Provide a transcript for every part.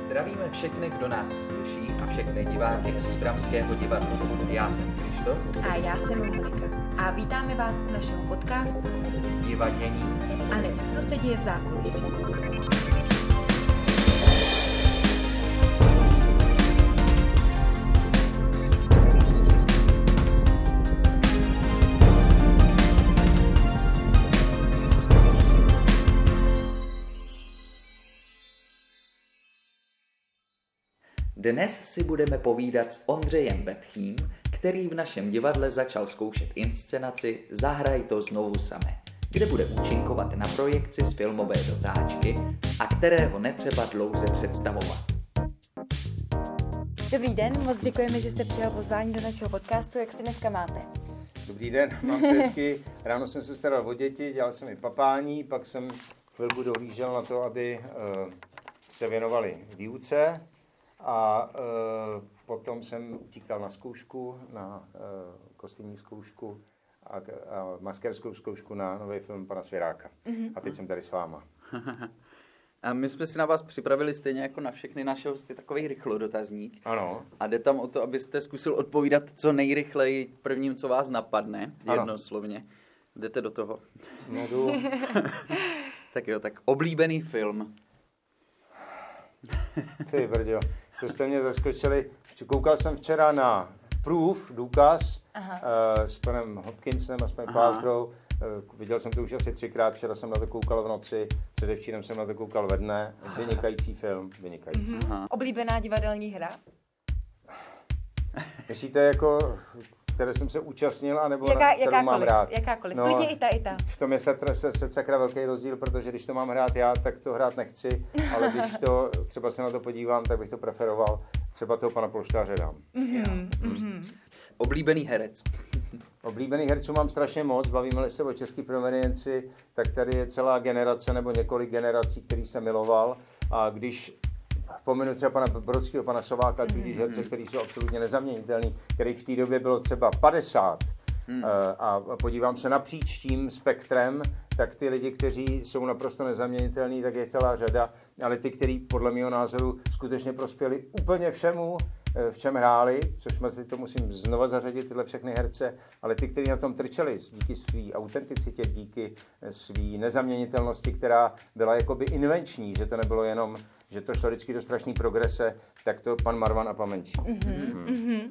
Zdravíme všechny, kdo nás slyší a všechny diváky Příbramského divadla. Já jsem Krištof. A já jsem Monika. A vítáme vás u našeho podcastu Divadění. A nebo co se děje v zákulisí. Dnes si budeme povídat s Ondřejem Betchým, který v našem divadle začal zkoušet inscenaci Zahraj to znovu samé, kde bude účinkovat na projekci z filmové dotáčky a kterého netřeba dlouze představovat. Dobrý den, moc děkujeme, že jste přijal pozvání do našeho podcastu. Jak si dneska máte? Dobrý den, mám se hezky. Ráno jsem se staral o děti, dělal jsem i papání, pak jsem chvilku dohlížel na to, aby uh, se věnovali výuce a uh, potom jsem utíkal na zkoušku, na uh, kostýmní zkoušku a, a maskerskou zkoušku na nový film pana Svěráka. Mm-hmm. A teď jsem tady s váma. A my jsme si na vás připravili stejně jako na všechny naše hosty takový rychlodotazník. Ano. A jde tam o to, abyste zkusil odpovídat co nejrychleji prvním, co vás napadne, jednoslovně. Jdete do toho. No jdu. tak jo, tak oblíbený film. Ty brďo, to jste mě zaskočili. Koukal jsem včera na Proof, důkaz, Aha. uh, s panem Hopkinsem a s panem Paltrow. Uh, viděl jsem to už asi třikrát, včera jsem na to koukal v noci, předevčírem jsem na to koukal ve dne. Vynikající film, vynikající. Mm-hmm. Oblíbená divadelní hra? Myslíte jako, které jsem se účastnil, anebo Jaká, na, kterou mám rád? Jakákoliv, no, klidně i ta, i ta. V tom je se, se, se sakra velký rozdíl, protože když to mám hrát já, tak to hrát nechci, ale když to třeba se na to podívám, tak bych to preferoval. Třeba toho pana Polštáře dám. Mm-hmm, mm-hmm. Oblíbený herec. Oblíbených herců mám strašně moc, bavíme se o český provenienci, tak tady je celá generace nebo několik generací, který jsem miloval a když pominu třeba pana Brodského, pana Sováka, mm-hmm. tudíž herce, který jsou absolutně nezaměnitelný, kterých v té době bylo třeba 50 mm. a podívám se napříč tím spektrem, tak ty lidi, kteří jsou naprosto nezaměnitelní, tak je celá řada, ale ty, kteří podle mého názoru skutečně prospěli úplně všemu, v čem hráli, což mezi to musím znova zařadit tyhle všechny herce, ale ty, kteří na tom trčeli díky své autenticitě, díky své nezaměnitelnosti, která byla jakoby invenční, že to nebylo jenom že to šlo vždycky do strašný progrese, tak to pan Marvan a Pamenčí. Mm-hmm. Mm-hmm.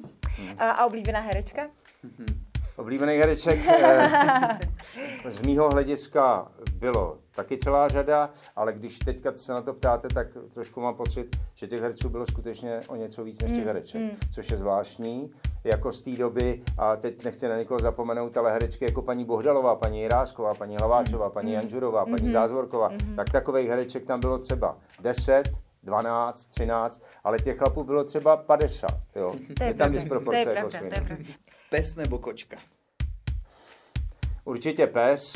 A, a oblíbená herečka? Mm-hmm. Oblíbený hereček eh, z mýho hlediska bylo taky celá řada, ale když teďka se na to ptáte, tak trošku mám pocit, že těch herců bylo skutečně o něco víc než těch mm, hereček, mm. což je zvláštní. Jako z té doby, a teď nechci na někoho zapomenout, ale herečky jako paní Bohdalová, paní Jirásková, paní Hlaváčová, mm. paní Janžurová, paní mm. Zázvorková, mm. tak takových hereček tam bylo třeba 10, 12, 13, ale těch chlapů bylo třeba 50. Jo. To je, je tam disproporce. To je pravda, to je pravda. Pes nebo kočka? Určitě pes.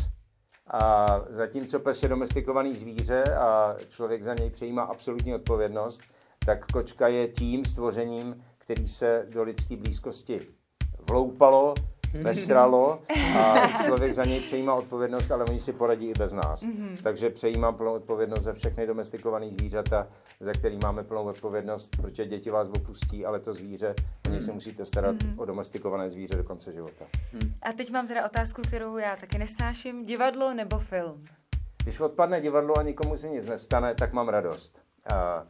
A zatímco pes je domestikovaný zvíře a člověk za něj přejímá absolutní odpovědnost, tak kočka je tím stvořením, který se do lidské blízkosti vloupalo, vesralo a člověk za něj přejímá odpovědnost, ale oni si poradí i bez nás. Mm-hmm. Takže přejímám plnou odpovědnost za všechny domestikované zvířata, za který máme plnou odpovědnost, protože děti vás opustí, ale to zvíře, o něj se mhm. musíte starat mm-hmm. o domestikované zvíře do konce života. Mm. A teď mám teda otázku, kterou já taky nesnáším. Divadlo nebo film? Když odpadne divadlo a nikomu se nic nestane, tak mám radost. A,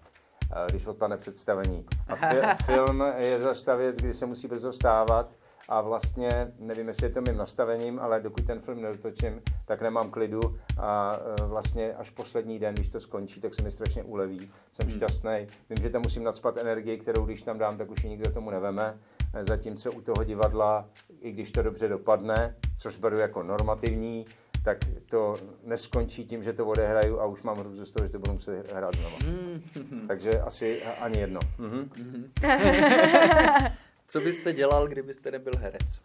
když odpadne představení. A fi- film je zase věc, kdy se musí brzo stávat, a vlastně nevím, jestli je to mým nastavením, ale dokud ten film nedotočím, tak nemám klidu a e, vlastně až poslední den, když to skončí, tak se mi strašně uleví. Jsem hmm. šťastný. Vím, že tam musím nadspat energii, kterou když tam dám, tak už ji nikdo tomu neveme. E, zatímco u toho divadla, i když to dobře dopadne, což beru jako normativní, tak to neskončí tím, že to odehraju a už mám hrůzu z toho, že to budu muset hrát znovu. Hmm. Takže asi ani jedno. Mhm. Co byste dělal, kdybyste nebyl herec?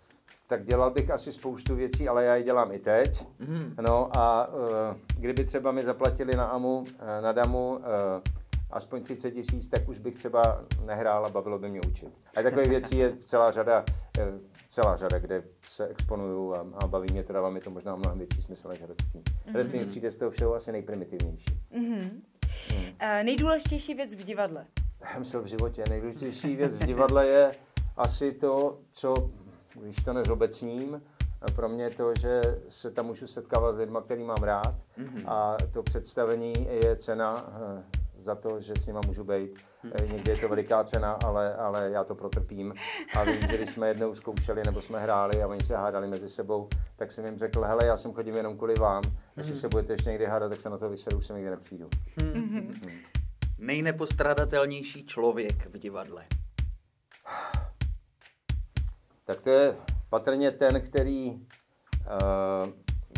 Tak dělal bych asi spoustu věcí, ale já je dělám i teď. Mm. No a uh, kdyby třeba mi zaplatili na AMU, uh, na DAMu uh, aspoň 30 tisíc, tak už bych třeba nehrál a bavilo by mě učit. A takových věcí je celá řada, celá řada, kde se exponuju a, a baví mě to, dává mi to možná mnohem větší smysl než herectví. Mm-hmm. Herectví mi přijde z toho všeho asi nejprimitivnější. Mm-hmm. Hmm. Uh, nejdůležitější věc v divadle? Já myslím v životě. Nejdůležitější věc v divadle je asi to, co, když to nezobecním, pro mě je to, že se tam můžu setkávat s lidmi, který mám rád mm-hmm. a to představení je cena eh, za to, že s nima můžu být. Mm-hmm. Někdy je to veliká cena, ale, ale já to protrpím. A vím, že když jsme jednou zkoušeli nebo jsme hráli a oni se hádali mezi sebou, tak jsem jim řekl, hele, já jsem chodím jenom kvůli vám. Jestli mm-hmm. se budete ještě někdy hádat, tak se na to vysedu, už se nikdy nepřijdu. Mm-hmm. Mm. Nejnepostradatelnější člověk v divadle. Tak to je patrně ten, který uh,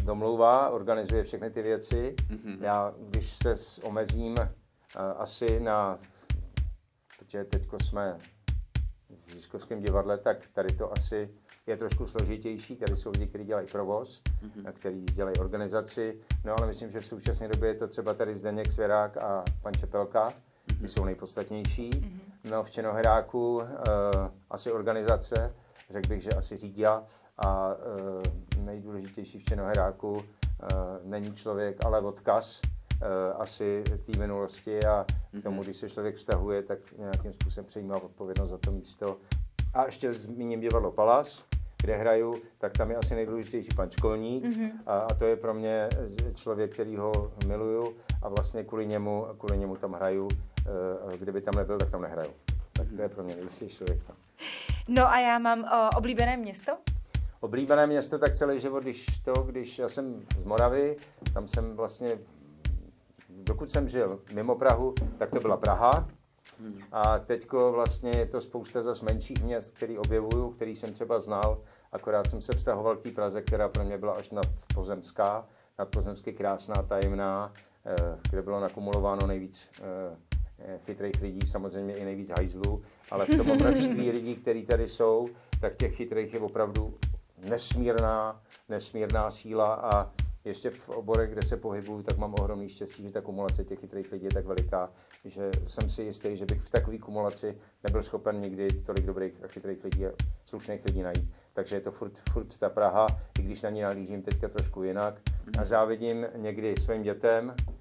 domlouvá, organizuje všechny ty věci. Mm-hmm. Já, když se omezím uh, asi na, protože teď jsme v Žízkovském divadle, tak tady to asi je trošku složitější. Tady jsou lidi, kteří dělají provoz, mm-hmm. kteří dělají organizaci. No ale myslím, že v současné době je to třeba tady Zdeněk Svěrák a pan Čepelka, mm-hmm. ty jsou nejpodstatnější. Mm-hmm. No v Čenohráku uh, asi organizace, řekl bych, že asi řídia a e, nejdůležitější v Čenoheráku e, není člověk, ale odkaz e, asi té minulosti a k tomu, mhm. když se člověk vztahuje, tak nějakým způsobem přejímá odpovědnost za to místo. A ještě zmíním divadlo Palas, kde hraju, tak tam je asi nejdůležitější pan Školník mm-hmm. a, a to je pro mě člověk, který ho miluju a vlastně kvůli němu, kvůli němu tam hraju. E, kdyby tam nebyl, tak tam nehraju. Tak to je pro mě nejdůležitější člověk tam. No a já mám o, oblíbené město? Oblíbené město tak celý život, když to, když já jsem z Moravy, tam jsem vlastně, dokud jsem žil mimo Prahu, tak to byla Praha. A teďko vlastně je to spousta zase menších měst, který objevuju, který jsem třeba znal, akorát jsem se vztahoval k té Praze, která pro mě byla až nadpozemská, nadpozemsky krásná, tajemná, eh, kde bylo nakumulováno nejvíc Eh, chytrých lidí, samozřejmě i nejvíc hajzlů, ale v tom množství lidí, kteří tady jsou, tak těch chytrých je opravdu nesmírná, nesmírná síla a ještě v oborech, kde se pohybuju, tak mám ohromný štěstí, že ta kumulace těch chytrých lidí je tak veliká, že jsem si jistý, že bych v takové kumulaci nebyl schopen nikdy tolik dobrých a chytrých lidí a slušných lidí najít. Takže je to furt, furt ta Praha, i když na ní nahlížím teďka trošku jinak. A závidím někdy svým dětem, Eh,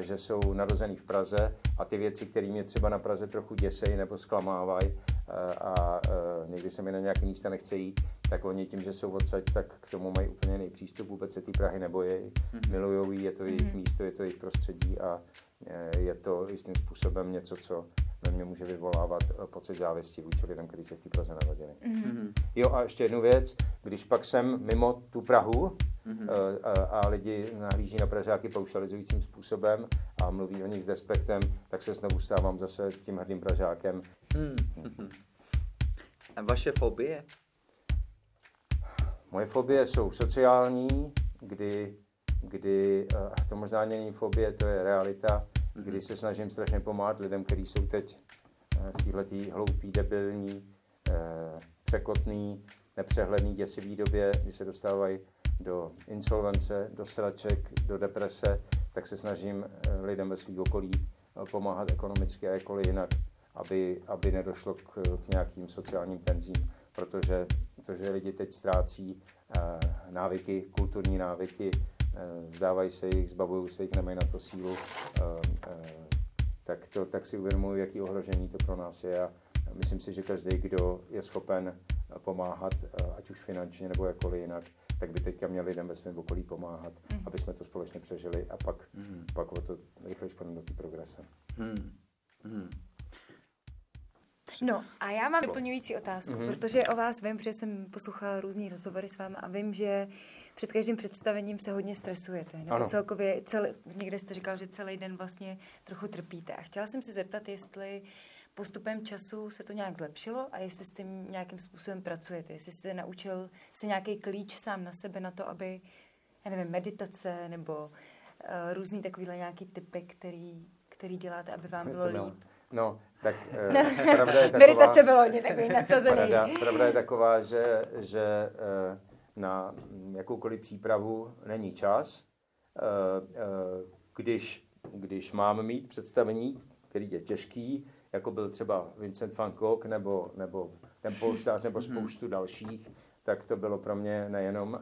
že jsou narozený v Praze a ty věci, které mě třeba na Praze trochu děsejí nebo zklamávají eh, a eh, někdy se mi na nějaké místa nechce jít, tak oni tím, že jsou odsaď, tak k tomu mají úplně jiný přístup, vůbec se té Prahy nebojí, mm-hmm. milujou je to jejich mm-hmm. místo, je to jejich prostředí a je to jistým způsobem něco, co ve mně může vyvolávat pocit závisti vůči lidem, kteří se v té Praze narodili. Mm-hmm. Jo a ještě jednu věc, když pak jsem mimo tu Prahu, mm-hmm. a, a lidi nahlíží na Pražáky paušalizujícím způsobem a mluví o nich s respektem, tak se znovu stávám zase tím hrdým Pražákem. Mm-hmm. A vaše fobie? Moje fobie jsou sociální, kdy, kdy to možná není fobie, to je realita, mm-hmm. kdy se snažím strašně pomáhat lidem, kteří jsou teď v této hloupý, debilní, překotný, nepřehledný, děsivý době, kdy se dostávají do insolvence, do sraček, do deprese, tak se snažím eh, lidem ve svých okolí eh, pomáhat ekonomicky a jakkoliv jinak, aby, aby nedošlo k, k nějakým sociálním tenzím, protože, protože lidi teď ztrácí eh, návyky, kulturní návyky, vzdávají se jich, zbavují se jich, nemají na to sílu, tak, to, tak si uvědomuji, jaký ohrožení to pro nás je. A myslím si, že každý, kdo je schopen pomáhat, ať už finančně nebo jakkoliv jinak, tak by teďka měli lidem ve svém okolí pomáhat, mm. aby jsme to společně přežili a pak, mm. pak o to rychle půjdeme do té progrese. Mm. Mm. No a já mám doplňující otázku, mm-hmm. protože o vás vím, že jsem poslouchala různý rozhovory s vámi a vím, že před každým představením se hodně stresujete. Nebo ano. celkově, celý, někde jste říkal, že celý den vlastně trochu trpíte. A chtěla jsem se zeptat, jestli postupem času se to nějak zlepšilo a jestli s tím nějakým způsobem pracujete, jestli jste naučil se nějaký klíč sám na sebe na to, aby, já nevím, meditace nebo uh, různý takovýhle nějaký typy, který, který děláte, aby vám bylo líp. No, tak uh, pravda je taková... Meditace bylo hodně takový nadsazený. Pravda, pravda je taková, že, že uh, na jakoukoliv přípravu není čas. Uh, uh, když, když mám mít představení, který je těžký, jako byl třeba Vincent van Gogh nebo, nebo ten polštář nebo mhm. spoustu dalších, tak to bylo pro mě nejenom uh,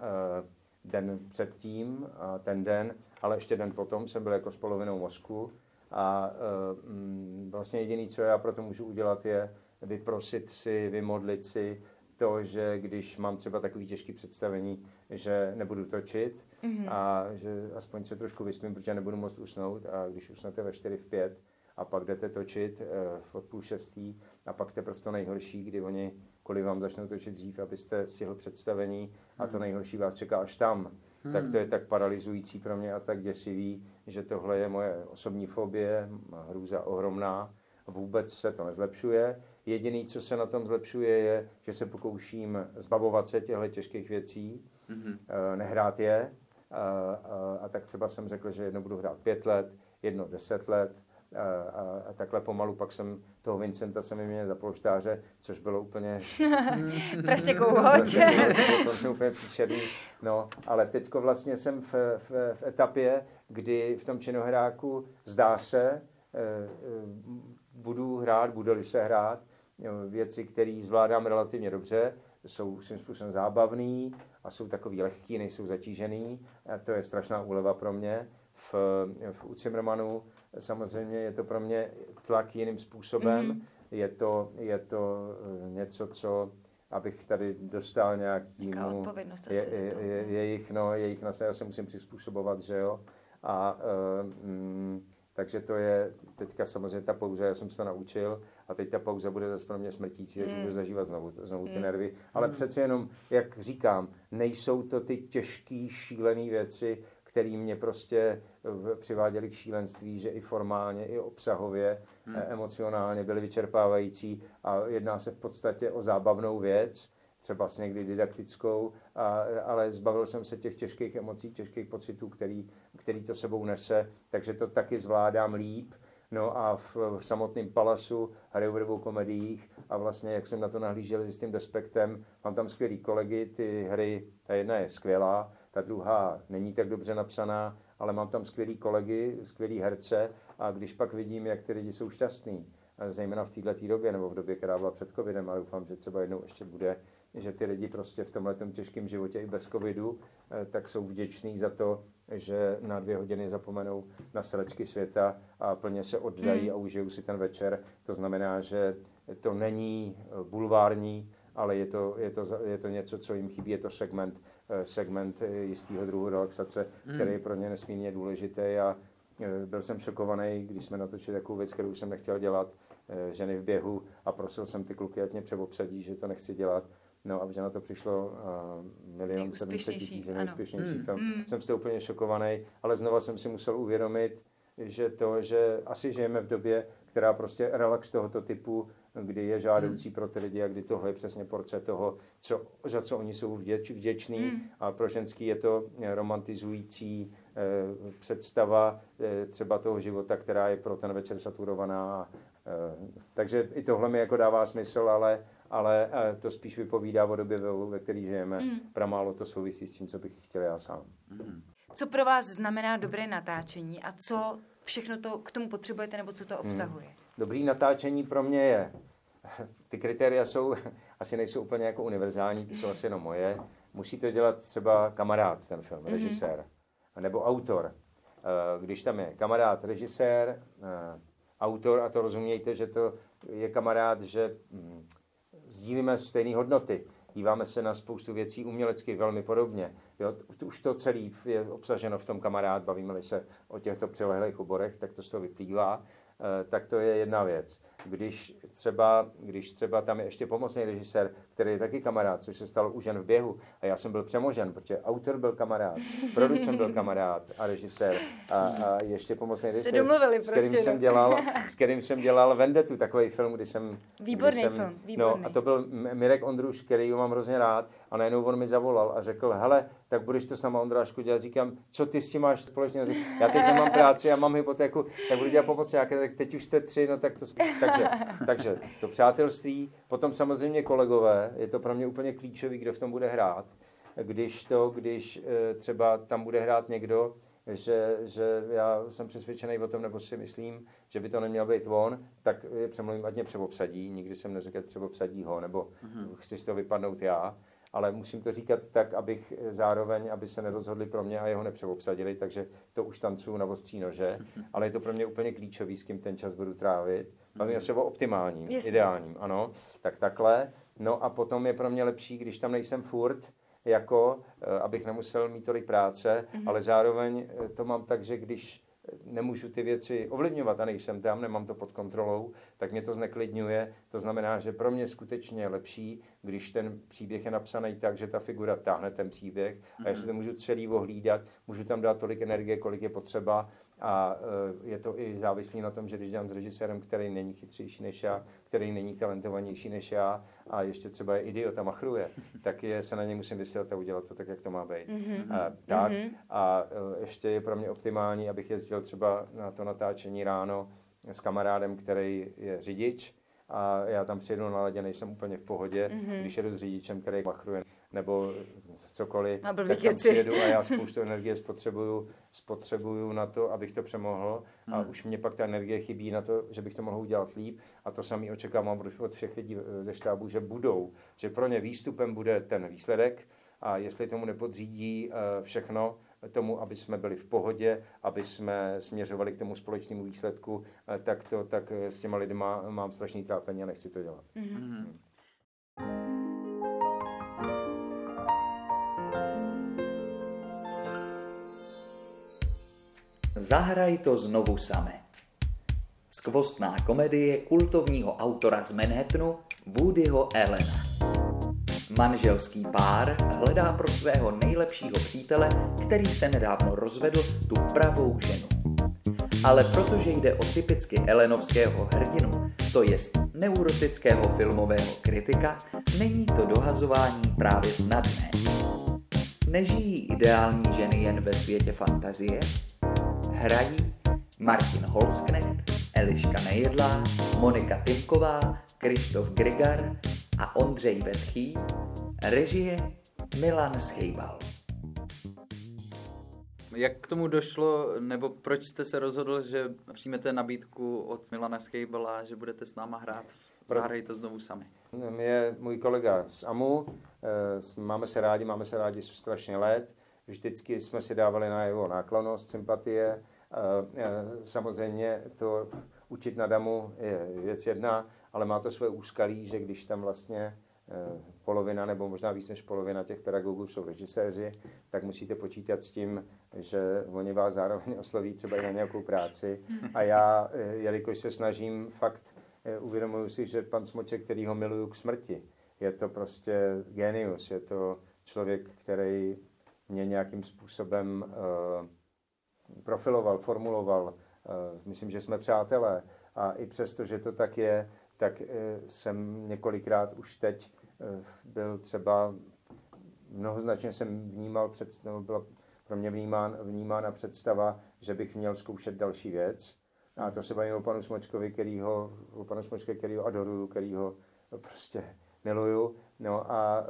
den předtím a ten den, ale ještě den potom jsem byl jako s polovinou mozku A uh, vlastně jediné, co já pro to můžu udělat, je vyprosit si, vymodlit si to, že když mám třeba takový těžký představení, že nebudu točit mm-hmm. a že aspoň se trošku vyspím, protože nebudu moct usnout a když usnete ve 4 v 5 a pak jdete točit uh, od půl šestý a pak teprve to nejhorší, kdy oni kvůli vám začnou točit dřív, abyste stihl představení a to hmm. nejhorší vás čeká až tam. Hmm. Tak to je tak paralyzující pro mě a tak děsivý, že tohle je moje osobní fobie, hrůza ohromná. Vůbec se to nezlepšuje. Jediný, co se na tom zlepšuje, je, že se pokouším zbavovat se těchto těžkých věcí, hmm. nehrát je. A, a, a tak třeba jsem řekl, že jedno budu hrát pět let, jedno deset let, a, a, a takhle pomalu pak jsem toho Vincenta jsem měl za polštáře, což bylo úplně... prostě kouhoť. to jsem úplně příšerný. No, ale teďko vlastně jsem v, v, v etapě, kdy v tom činohráku zdá se, e, e, budu hrát, bude-li se hrát, věci, které zvládám relativně dobře, jsou svým způsobem zábavný a jsou takový lehký, nejsou zatížený. A to je strašná úleva pro mě. V, v U Zimmermanu Samozřejmě je to pro mě tlak jiným způsobem. Mm-hmm. Je, to, je to eh, něco, co abych tady dostal nějakýmu je, je, je, jejich, no, jejich na já se musím přizpůsobovat, že jo. A mm, takže to je teďka samozřejmě ta pauza, já jsem se to naučil a teď ta pauza bude zase pro mě smrtící, takže mm. budu zažívat znovu, znovu ty mm. nervy. Ale mm. přece jenom, jak říkám, nejsou to ty těžké, šílené věci, který mě prostě eh, přiváděli k šílenství, že i formálně, i obsahově, hmm. Eh, emocionálně byly vyčerpávající a jedná se v podstatě o zábavnou věc, třeba s někdy didaktickou, a, ale zbavil jsem se těch těžkých emocí, těžkých pocitů, který, který to sebou nese, takže to taky zvládám líp. No a v, v samotném palasu hraju v dvou komediích a vlastně, jak jsem na to nahlížel s tím despektem, mám tam skvělý kolegy, ty hry, ta jedna je skvělá, ta druhá není tak dobře napsaná, ale mám tam skvělý kolegy, skvělý herce a když pak vidím, jak ty lidi jsou šťastní, zejména v této době nebo v době, která byla před covidem, ale doufám, že třeba jednou ještě bude, že ty lidi prostě v tomhle těžkém životě i bez covidu, eh, tak jsou vděční za to, že na dvě hodiny zapomenou na sračky světa a plně se oddají hmm. a užijou si ten večer. To znamená, že to není bulvární, ale je to, je to, je to něco, co jim chybí, je to segment, eh, segment jistého druhu relaxace, hmm. který je pro ně nesmírně důležitý a eh, byl jsem šokovaný, když jsme natočili takovou věc, kterou jsem nechtěl dělat, eh, ženy v běhu a prosil jsem ty kluky, ať mě přeobsadí, že to nechci dělat. No a že na to přišlo uh, milion sedmset tisíc, nejúspěšnější hmm. film. Mm. Jsem z toho úplně šokovaný, ale znova jsem si musel uvědomit, že to, že asi žijeme v době, která prostě relax tohoto typu kdy je žádoucí hmm. pro ty lidi a kdy tohle je přesně porce toho, co, za co oni jsou vděč, vděční hmm. a pro ženský je to romantizující eh, představa eh, třeba toho života, která je pro ten večer saturovaná. Eh, takže i tohle mi jako dává smysl, ale, ale eh, to spíš vypovídá o době, ve, ve které žijeme. Hmm. Pramálo to souvisí s tím, co bych chtěl já sám. Hmm. Co pro vás znamená dobré natáčení a co všechno to k tomu potřebujete nebo co to hmm. obsahuje? Hmm. Dobrý natáčení pro mě je, ty kritéria jsou, asi nejsou úplně jako univerzální, ty jsou asi jenom moje. Musí to dělat třeba kamarád, ten film, mm-hmm. režisér, nebo autor. Eh, když tam je kamarád, režisér, eh, autor, a to rozumějte, že to je kamarád, že hm, sdílíme stejné hodnoty díváme se na spoustu věcí umělecky velmi podobně. Jo, už to celé je obsaženo v tom kamarád, bavíme se o těchto přilehlých oborech, tak to z toho vyplývá. Eh, tak to je jedna věc. Když třeba, když třeba tam je ještě pomocný režisér, který je taky kamarád, což se stalo už jen v běhu, a já jsem byl přemožen, protože autor byl kamarád, producent byl kamarád a režisér a, a ještě pomocný režisér, domluvili, s kterým prostě, jsem no. dělal, s kterým jsem dělal Vendetu, takový film, kdy jsem... Výborný kdy jsem, film, výborný. No, a to byl Mirek Ondruš, který ho mám hrozně rád a najednou on mi zavolal a řekl, hele, tak budeš to sama Ondrášku dělat. Říkám, co ty s tím máš společně? Já teď nemám práci, já mám hypotéku, tak budu dělat pomoc nějaké, tak teď už jste tři, no tak to... Takže, takže to přátelství, potom samozřejmě kolegové, je to pro mě úplně klíčový, kdo v tom bude hrát. Když to, když eh, třeba tam bude hrát někdo, že, že já jsem přesvědčený o tom, nebo si myslím, že by to neměl být on, tak je přemluvím, ať mě přeobsadí. Nikdy jsem neřekl, přeobsadí ho, nebo mm-hmm. chci z toho vypadnout já ale musím to říkat tak, abych zároveň, aby se nerozhodli pro mě a jeho nepřeobsadili, takže to už tancuju na ostří nože, ale je to pro mě úplně klíčový, s kým ten čas budu trávit. Bavíme se o optimálním, Jasně. ideálním, ano, tak takhle. No a potom je pro mě lepší, když tam nejsem furt, jako, eh, abych nemusel mít tolik práce, mm-hmm. ale zároveň eh, to mám tak, že když nemůžu ty věci ovlivňovat a nejsem tam, nemám to pod kontrolou, tak mě to zneklidňuje. To znamená, že pro mě skutečně je lepší, když ten příběh je napsaný tak, že ta figura táhne ten příběh a já si to můžu celý ohlídat, můžu tam dát tolik energie, kolik je potřeba a e, je to i závislý na tom, že když dělám s režisérem, který není chytřejší než já, který není talentovanější než já a ještě třeba je idiot a machruje, tak je, se na ně musím vysílat a udělat to tak, jak to má být. Mm-hmm. A, tak mm-hmm. a ještě je pro mě optimální, abych jezdil třeba na to natáčení ráno s kamarádem, který je řidič a já tam přijedu na ledě, nejsem úplně v pohodě, mm-hmm. když jedu s řidičem, který machruje nebo cokoliv, tak tam přijedu a já spoustu energie spotřebuju, spotřebuju na to, abych to přemohl a hmm. už mě pak ta energie chybí na to, že bych to mohl udělat líp a to samý očekávám od všech lidí ze štábu, že budou, že pro ně výstupem bude ten výsledek a jestli tomu nepodřídí eh, všechno, tomu, aby jsme byli v pohodě, aby jsme směřovali k tomu společnému výsledku, eh, tak, to, tak s těma lidma mám strašný trápení a nechci to dělat. Mm-hmm. Zahraj to znovu same. Skvostná komedie kultovního autora z Manhattanu Woodyho Allena. Manželský pár hledá pro svého nejlepšího přítele, který se nedávno rozvedl, tu pravou ženu. Ale protože jde o typicky elenovského hrdinu, to jest neurotického filmového kritika, není to dohazování právě snadné. Nežijí ideální ženy jen ve světě fantazie? hrají Martin Holsknecht, Eliška Nejedlá, Monika Timková, Krištof Grigar a Ondřej Vetchý, režie Milan Schejbal. Jak k tomu došlo, nebo proč jste se rozhodl, že přijmete nabídku od Milana Schejbala, že budete s náma hrát Zahrajte to znovu sami. Je můj kolega z AMU, eh, máme se rádi, máme se rádi strašně let Vždycky jsme si dávali na jeho náklonost, sympatie. Samozřejmě to učit na damu je věc jedna, ale má to své úskalí, že když tam vlastně polovina nebo možná víc než polovina těch pedagogů jsou režiséři, tak musíte počítat s tím, že oni vás zároveň osloví třeba i na nějakou práci. A já, e, jelikož se snažím fakt, e, uvědomuji si, že pan Smoček, který ho miluju k smrti, je to prostě genius, je to člověk, který mě nějakým způsobem profiloval, formuloval. Myslím, že jsme přátelé a i přesto, že to tak je, tak jsem několikrát už teď byl třeba, mnohoznačně jsem vnímal, před, nebo byla pro mě vnímán, vnímána představa, že bych měl zkoušet další věc. A to se bavím o panu Smočkovi, kterýho, o panu Smočkovi, kterýho adoruju, kterýho prostě miluju. No a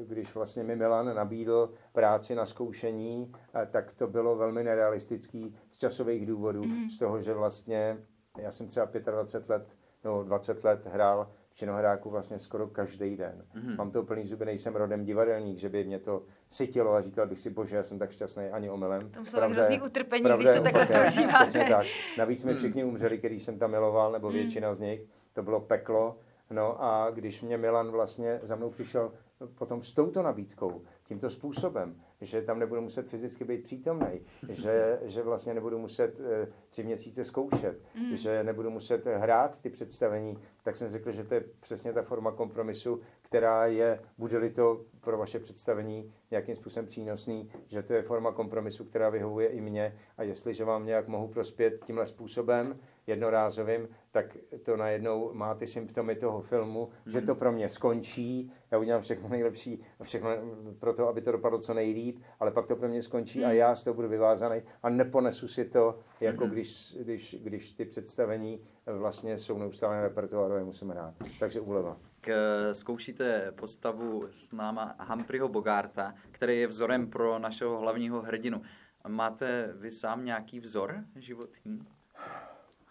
e, když vlastně mi Milan nabídl práci na zkoušení, e, tak to bylo velmi nerealistický z časových důvodů, mm. z toho, že vlastně já jsem třeba 25 let nebo 20 let hrál činohráku vlastně skoro každý den. Mm. Mám to plný zuby, nejsem rodem divadelník, že by mě to sytilo a říkal bych si, bože, já jsem tak šťastný ani omylem. To muselo hrozný utrpení, když to takhle prožíváte. tak. Navíc mi všichni umřeli, který jsem tam miloval, nebo většina z nich. To bylo peklo No a když mě Milan vlastně za mnou přišel potom s touto nabídkou, tímto způsobem, že tam nebudu muset fyzicky být přítomný, že, že vlastně nebudu muset e, tři měsíce zkoušet, mm. že nebudu muset hrát ty představení, tak jsem řekl, že to je přesně ta forma kompromisu, která je, bude-li to pro vaše představení nějakým způsobem přínosný, že to je forma kompromisu, která vyhovuje i mně a jestliže vám nějak mohu prospět tímhle způsobem, jednorázovým, tak to najednou má ty symptomy toho filmu, mm-hmm. že to pro mě skončí, já udělám všechno nejlepší, všechno pro to, aby to dopadlo co nejlíp, ale pak to pro mě skončí mm. a já z toho budu vyvázaný a neponesu si to, jako mm-hmm. když, když, když ty představení vlastně jsou neustále na repertoáru a musíme hrát. Takže úleva. K, zkoušíte postavu s náma Humphreyho Bogarta, který je vzorem pro našeho hlavního hrdinu. Máte vy sám nějaký vzor životní?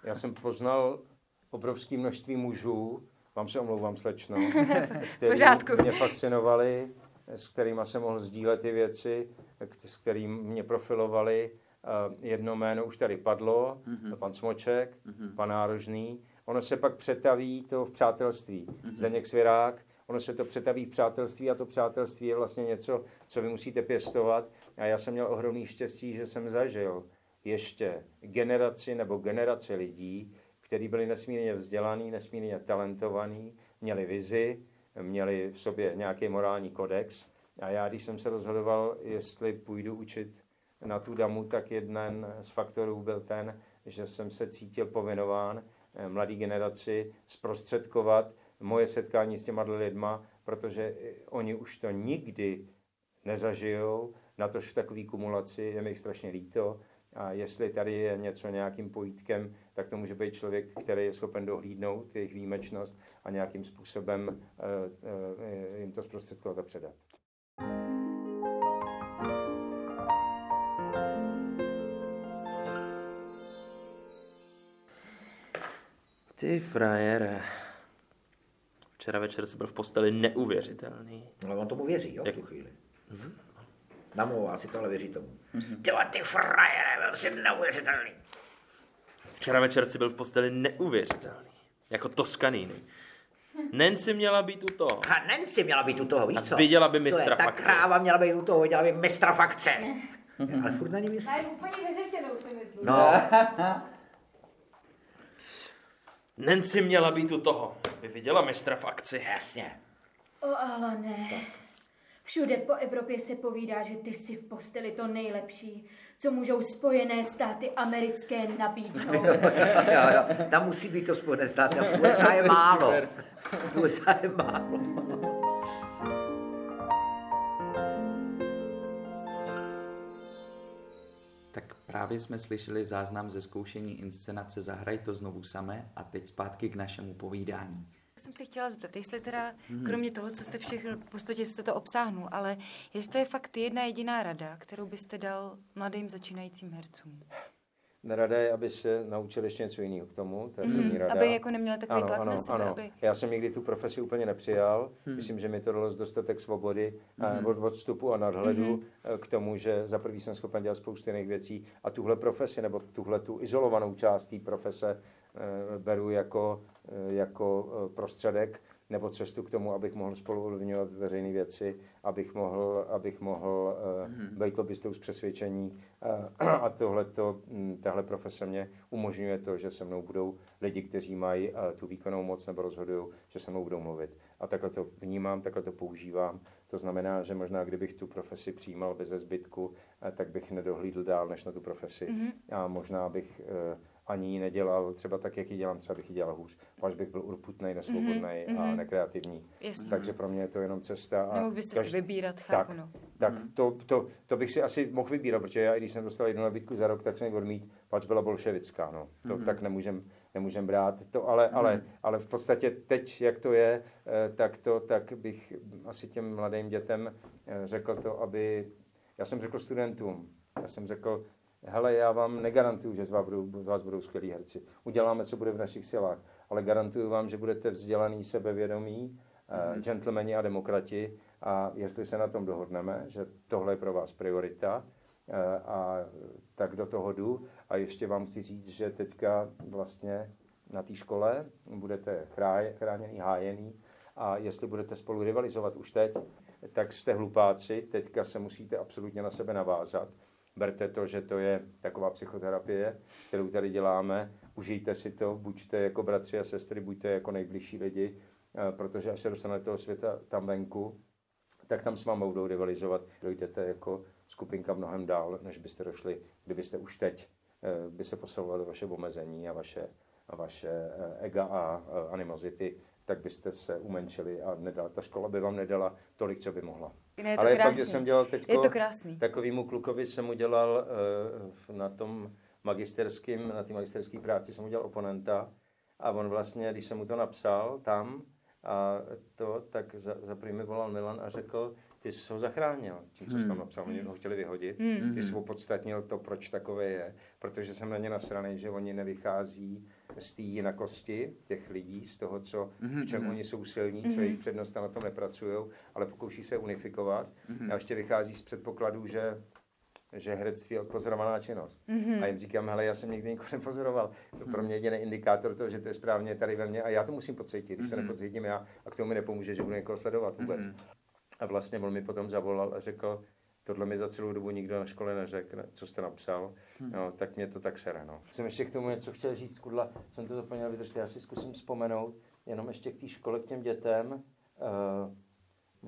Já jsem poznal obrovské množství mužů, vám se omlouvám slečno, kteří mě fascinovali s kterými jsem mohl sdílet ty věci, s kterými mě profilovali. Jedno jméno už tady padlo, mm-hmm. pan Smoček, mm-hmm. pan Nárožný. Ono se pak přetaví to v přátelství. Mm-hmm. Zdeněk Svěrák, ono se to přetaví v přátelství a to přátelství je vlastně něco, co vy musíte pěstovat. A já jsem měl ohromný štěstí, že jsem zažil ještě generaci nebo generace lidí, kteří byli nesmírně vzdělaní, nesmírně talentovaní, měli vizi, měli v sobě nějaký morální kodex. A já, když jsem se rozhodoval, jestli půjdu učit na tu damu, tak jeden z faktorů byl ten, že jsem se cítil povinován mladé generaci zprostředkovat moje setkání s těma lidma, protože oni už to nikdy nezažijou, na tož v takové kumulaci je mi strašně líto. A jestli tady je něco nějakým pojítkem, tak to může být člověk, který je schopen dohlídnout jejich výjimečnost a nějakým způsobem uh, jim to zprostředkovat a předat. Ty frajere. Včera večer jsem byl v posteli neuvěřitelný. Ale on tomu věří, jo, Jak... v tu chvíli. Mm-hmm. Namlouvá si to, ale věří tomu. Mm-hmm. Ty, ty frajere, byl jsi neuvěřitelný. Včera večer si byl v posteli neuvěřitelný. Jako Toskanýny. Nancy měla být u toho. A Nancy měla být u toho, víš co? A viděla by mistra to je, fakce. Ta kráva měla být u toho, viděla by mistra fakce. Ale furt na ní myslí. Ale úplně vyřešenou si myslím. No. Nancy měla být u toho. By viděla mistra v akci. Jasně. O, ale ne. Všude po Evropě se povídá, že ty jsi v posteli to nejlepší, co můžou spojené státy americké nabídnout. jo, jo, tam musí být to spojené státy. USA je málo. USA je málo. Právě jsme slyšeli záznam ze zkoušení inscenace Zahraj to znovu samé a teď zpátky k našemu povídání jsem se chtěla zeptat, jestli teda, hmm. kromě toho, co jste všechno, v podstatě jste to obsáhnul, ale jestli to je fakt jedna jediná rada, kterou byste dal mladým začínajícím hercům? Rada je, aby se naučili ještě něco jiného k tomu, to je první mm, rada. Aby jako neměl takový ano, tlak ano, na sebe. Ano. Aby... Já jsem nikdy tu profesi úplně nepřijal. Hmm. Myslím, že mi to dalo dostatek svobody hmm. od odstupu a nadhledu hmm. k tomu, že za prvý jsem schopen dělat spoustu jiných věcí a tuhle profesi nebo tuhle tu izolovanou část té profese Eh, beru jako, jako prostředek nebo cestu k tomu, abych mohl spolu ovlivňovat veřejné věci, abych mohl, abych mohl mm-hmm. být lobbystou z přesvědčení. A tohleto, hm, tahle profese mě umožňuje to, že se mnou budou lidi, kteří mají tu výkonnou moc nebo rozhodují, že se mnou budou mluvit. A takhle to vnímám, takhle to používám. To znamená, že možná kdybych tu profesi přijímal bez zbytku, tak bych nedohlídl dál než na tu profesi. Mm-hmm. A možná bych ani ji nedělal třeba tak, jak ji dělám, třeba bych ji dělal hůř, až bych byl urputný, nesvobodný mm-hmm. a mhm. nekreativní. Jasně. Takže pro mě je to jenom cesta. A Nemohl byste každý... si vybírat, chápu, tak, no. Tak mm. to, to, to, bych si asi mohl vybírat, protože já, když jsem dostal jednu nabídku za rok, tak jsem ji odmít, pač byla bolševická, no. To mm-hmm. tak nemůžem, nemůžem brát. To, ale, mm. ale, ale v podstatě teď, jak to je, eh, tak, to, tak bych asi těm mladým dětem eh, řekl to, aby... Já jsem řekl studentům, já jsem řekl, hele, já vám negarantuju, že z vás budou, z vás budou skvělí herci. Uděláme, co bude v našich silách, ale garantuju vám, že budete vzdělaný, sebevědomí, mm-hmm. uh, gentlemani a demokrati a jestli se na tom dohodneme, že tohle je pro vás priorita, uh, a tak do toho jdu. A ještě vám chci říct, že teďka vlastně na té škole budete chráněný, hájený a jestli budete spolu rivalizovat už teď, tak jste hlupáci, teďka se musíte absolutně na sebe navázat berte to, že to je taková psychoterapie, kterou tady děláme, užijte si to, buďte jako bratři a sestry, buďte jako nejbližší lidi, eh, protože až se dostanete toho světa tam venku, tak tam s vámi budou rivalizovat. Dojdete jako skupinka mnohem dál, než byste došli, kdybyste už teď eh, by se posilovali vaše omezení a vaše, a vaše eh, ega a animozity tak byste se umenšili a nedala, ta škola by vám nedala tolik, co by mohla. Ne, je Ale je fakt, že jsem dělal teď to krásný. takovýmu klukovi jsem udělal uh, na tom magisterským, na té magisterské práci jsem udělal oponenta a on vlastně, když jsem mu to napsal tam, a to, tak za, za mi volal Milan a řekl, ty jsi ho zachránil tím, co jsi tam hmm. napsal. Oni ho chtěli vyhodit. Hmm. Ty jsi opodstatnil to, proč takové je. Protože jsem na ně nasraný, že oni nevychází z té jinakosti těch lidí, z toho, co, v čem oni jsou silní, co jejich přednost a na tom nepracují, ale pokouší se unifikovat. A ještě vychází z předpokladu, že že herectví je odpozorovaná činnost. Mm-hmm. A jim říkám, hele, já jsem nikdy nikoho nepozoroval. To pro mě jediný indikátor toho, že to je správně tady ve mně a já to musím pocítit. Když to mm-hmm. nepocítím já a k tomu mi nepomůže, že budu někoho sledovat vůbec. Mm-hmm. A vlastně on mi potom zavolal a řekl, tohle mi za celou dobu nikdo na škole neřekl, co jste napsal, hmm. no, tak mě to tak sere. No. Jsem ještě k tomu něco chtěl říct, kudla, jsem to zapomněl vydržet, já si zkusím vzpomenout, jenom ještě k té škole, k těm dětem.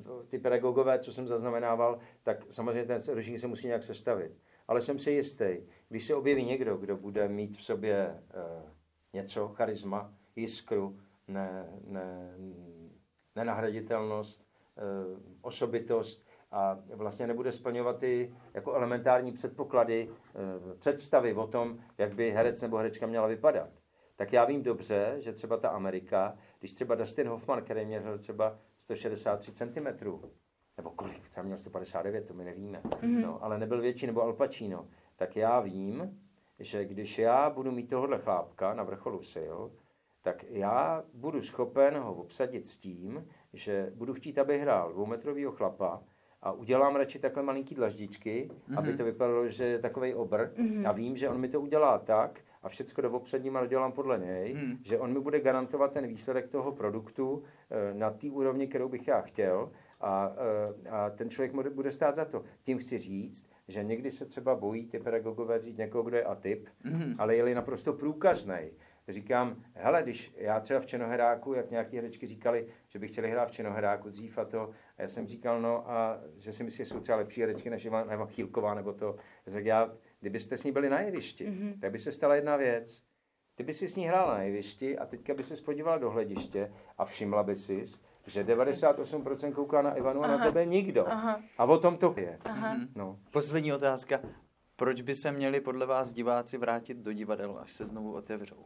Uh, ty pedagogové, co jsem zaznamenával, tak samozřejmě ten ročník se musí nějak sestavit. Ale jsem si jistý, když se objeví někdo, kdo bude mít v sobě uh, něco, charisma, jiskru, ne, ne, nenahraditelnost, uh, osobitost, a vlastně nebude splňovat ty jako elementární předpoklady, eh, představy o tom, jak by herec nebo herečka měla vypadat. Tak já vím dobře, že třeba ta Amerika, když třeba Dustin Hoffman, který měl třeba 163 cm, nebo kolik, třeba měl 159, to my nevíme, mm-hmm. no, ale nebyl větší, nebo Al Pacino, tak já vím, že když já budu mít tohohle chlápka na vrcholu sil, tak já budu schopen ho obsadit s tím, že budu chtít, aby hrál dvoumetrovýho chlapa, a udělám radši takhle malinký dlaždičky, mm-hmm. aby to vypadalo, že je takový obr mm-hmm. a vím, že on mi to udělá tak a všechno do a dodělám podle něj, mm. že on mi bude garantovat ten výsledek toho produktu e, na té úrovni, kterou bych já chtěl a, e, a ten člověk bude stát za to. Tím chci říct, že někdy se třeba bojí ty pedagogové vzít někoho, kdo je atyp, mm. ale je-li naprosto průkazný, říkám, hele, když já třeba v Čenoheráku, jak nějaký herečky říkali, že by chtěli hrát v Čenoheráku dřív a to, a já jsem říkal, no a že si myslím, že jsou třeba lepší herečky než Eva Chýlková nebo to. Já já, kdybyste s ní byli na jevišti, mm-hmm. tak by se stala jedna věc. Kdyby si s ní hrála na jevišti a teďka by se spodívala do hlediště a všimla by si, že 98% kouká na Ivanu Aha. a na tebe nikdo. Aha. A o tom to je. Aha. No. Poslední otázka. Proč by se měli podle vás diváci vrátit do divadel, až se znovu otevřou?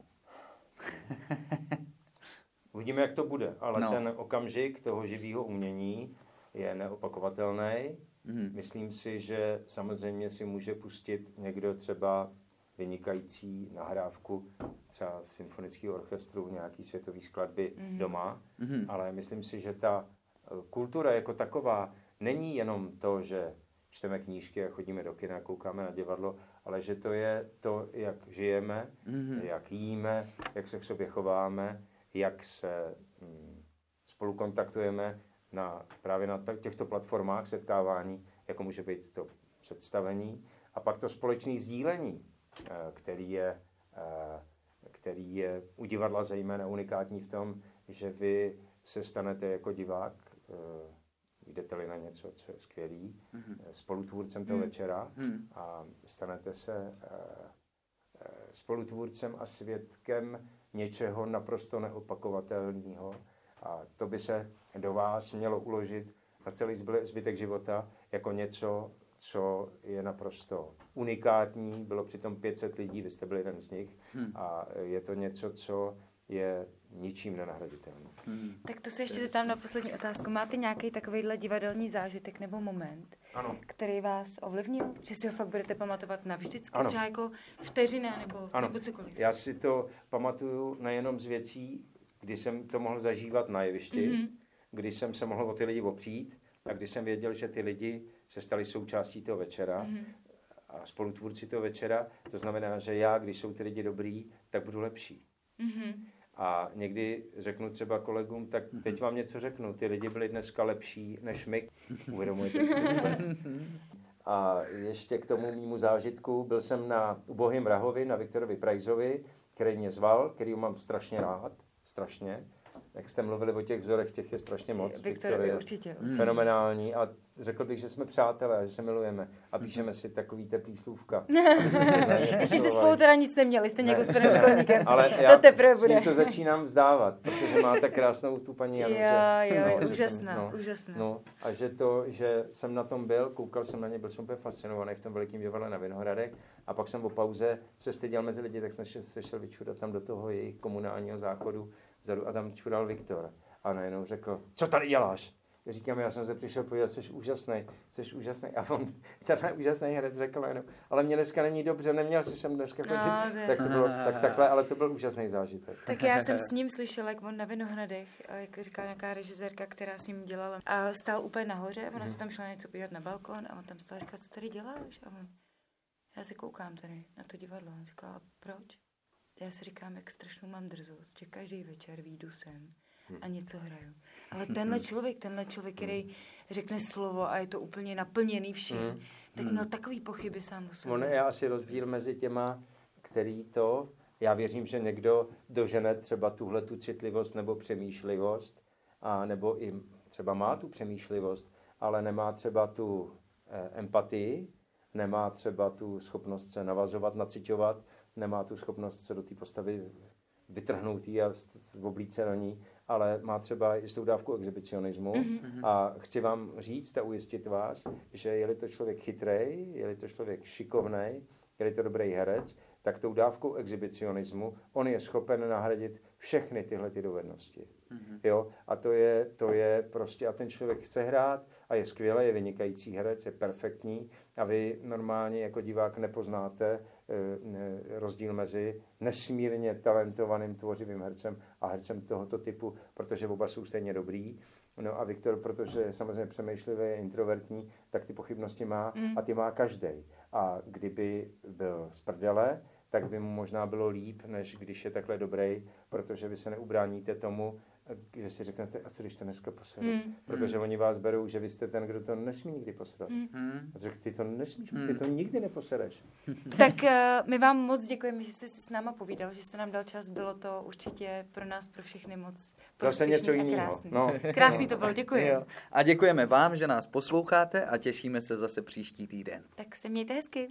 Uvidíme, jak to bude, ale no. ten okamžik toho živého umění je neopakovatelný. Mm. Myslím si, že samozřejmě si může pustit někdo třeba vynikající nahrávku třeba v symfonického orchestru nějaký světový skladby mm. doma, mm. ale myslím si, že ta eh, kultura jako taková není jenom to, že čteme knížky a chodíme do kina, koukáme na divadlo, ale že to je to, jak žijeme, mm-hmm. jak jíme, jak se k sobě chováme, jak se mm, spolu kontaktujeme na, právě na těchto platformách setkávání, jako může být to představení, a pak to společné sdílení, eh, který je, eh, který je u divadla zejména unikátní v tom, že vy se stanete jako divák eh, jdete-li na něco, co je skvělý, mm-hmm. spolutvůrcem toho mm-hmm. večera mm-hmm. a stanete se uh, spolutvůrcem a svědkem něčeho naprosto neopakovatelného. A to by se do vás mělo uložit na celý zbytek života jako něco, co je naprosto unikátní. Bylo přitom 500 lidí, vy jste byl jeden z nich. Hmm. A je to něco, co je ničím nenahraditelný. Hmm. Tak to se ještě zeptám na poslední otázku. Máte nějaký takovýhle divadelní zážitek nebo moment, ano. který vás ovlivnil? Že si ho fakt budete pamatovat navždycky? Ano. Třeba jako vteřina nebo, ano. nebo cokoliv? Já si to pamatuju nejenom z věcí, kdy jsem to mohl zažívat na jevišti, mm-hmm. kdy jsem se mohl o ty lidi opřít a kdy jsem věděl, že ty lidi se stali součástí toho večera mm-hmm. a spolutvůrci toho večera. To znamená, že já, když jsou ty lidi dobrý, tak budu lepší. Mm-hmm. A někdy řeknu třeba kolegům, tak teď vám něco řeknu, ty lidi byli dneska lepší než my. Uvědomujete si to vůbec? A ještě k tomu mýmu zážitku, byl jsem na Ubohým Rahovi, na Viktorovi Prajzovi, který mě zval, který mám strašně rád, strašně jak jste mluvili o těch vzorech, těch je strašně moc. Viktor, Viktor je určitě, určitě. Fenomenální a řekl bych, že jsme přátelé, že se milujeme a píšeme si takový teplý slůvka. Ještě si spolu teda nic neměli, jste někdo s panem školníkem. Ale já to teprve bude. to začínám vzdávat, protože máte krásnou tu paní Januze. Jo, jo, no, úžasná, jsem, no, úžasná. No, a že to, že jsem na tom byl, koukal jsem na ně, byl jsem úplně fascinovaný v tom velikém divadle na Vinohradek a pak jsem po pauze se styděl mezi lidi, tak jsem se šel vyčudat tam do toho jejich komunálního záchodu vzadu a tam čural Viktor. A najednou řekl, co tady děláš? říkám, já jsem se přišel podívat, jsi úžasný, jsi úžasný. A on, ten úžasný herec řekl jenom, ale mě dneska není dobře, neměl jsi sem dneska chodit. No, tak to bylo tak, takhle, ale to byl úžasný zážitek. Tak já jsem s ním slyšela, jak on na Vinohradech, jak říkala nějaká režisérka, která s ním dělala. A stál úplně nahoře, ona mm. se tam šla něco podívat na balkon a on tam stál a říkal, co tady děláš? A on, já se koukám tady na to divadlo. On říkal, proč? Já si říkám, jak strašnou mám drzost, že každý večer výjdu sem a něco hraju. Ale tenhle člověk, tenhle člověk, který řekne slovo a je to úplně naplněný vším, mm. tak měl takový pochyby sám o sobě. On je asi rozdíl mezi těma, který to, já věřím, že někdo dožene třeba tuhle tu citlivost nebo přemýšlivost, a nebo i třeba má tu přemýšlivost, ale nemá třeba tu eh, empatii, nemá třeba tu schopnost se navazovat, naciťovat, nemá tu schopnost se do té postavy vytrhnout a oblíce na ní, ale má třeba jistou dávku exhibicionismu mm-hmm. a chci vám říct a ujistit vás, že je-li to člověk chytrej, je-li to člověk šikovnej, je-li to dobrý herec, tak tou dávkou exhibicionismu on je schopen nahradit všechny tyhle ty dovednosti. Mm-hmm. Jo? A to je, to je prostě, a ten člověk chce hrát a je skvělý, je vynikající herec, je perfektní a vy normálně jako divák nepoznáte e, e, rozdíl mezi nesmírně talentovaným tvořivým hercem a hercem tohoto typu, protože oba jsou stejně dobrý. No a Viktor, protože je samozřejmě přemýšlivý, je introvertní, tak ty pochybnosti má mm. a ty má každý. A kdyby byl z prdele, tak by mu možná bylo líp, než když je takhle dobrý, protože vy se neubráníte tomu, že si řeknete, a co když to dneska posedu? Mm. Protože mm. oni vás berou, že vy jste ten, kdo to nesmí nikdy posedat. Mm. A řekl, ty to nesmíš, mm. ty to nikdy neposedeš. tak uh, my vám moc děkujeme, že jste si s náma povídal, že jste nám dal čas, bylo to určitě pro nás, pro všechny moc Zase něco jiného. Krásný. No. krásný to bylo, děkuji. A děkujeme vám, že nás posloucháte a těšíme se zase příští týden. Tak se mějte hezky.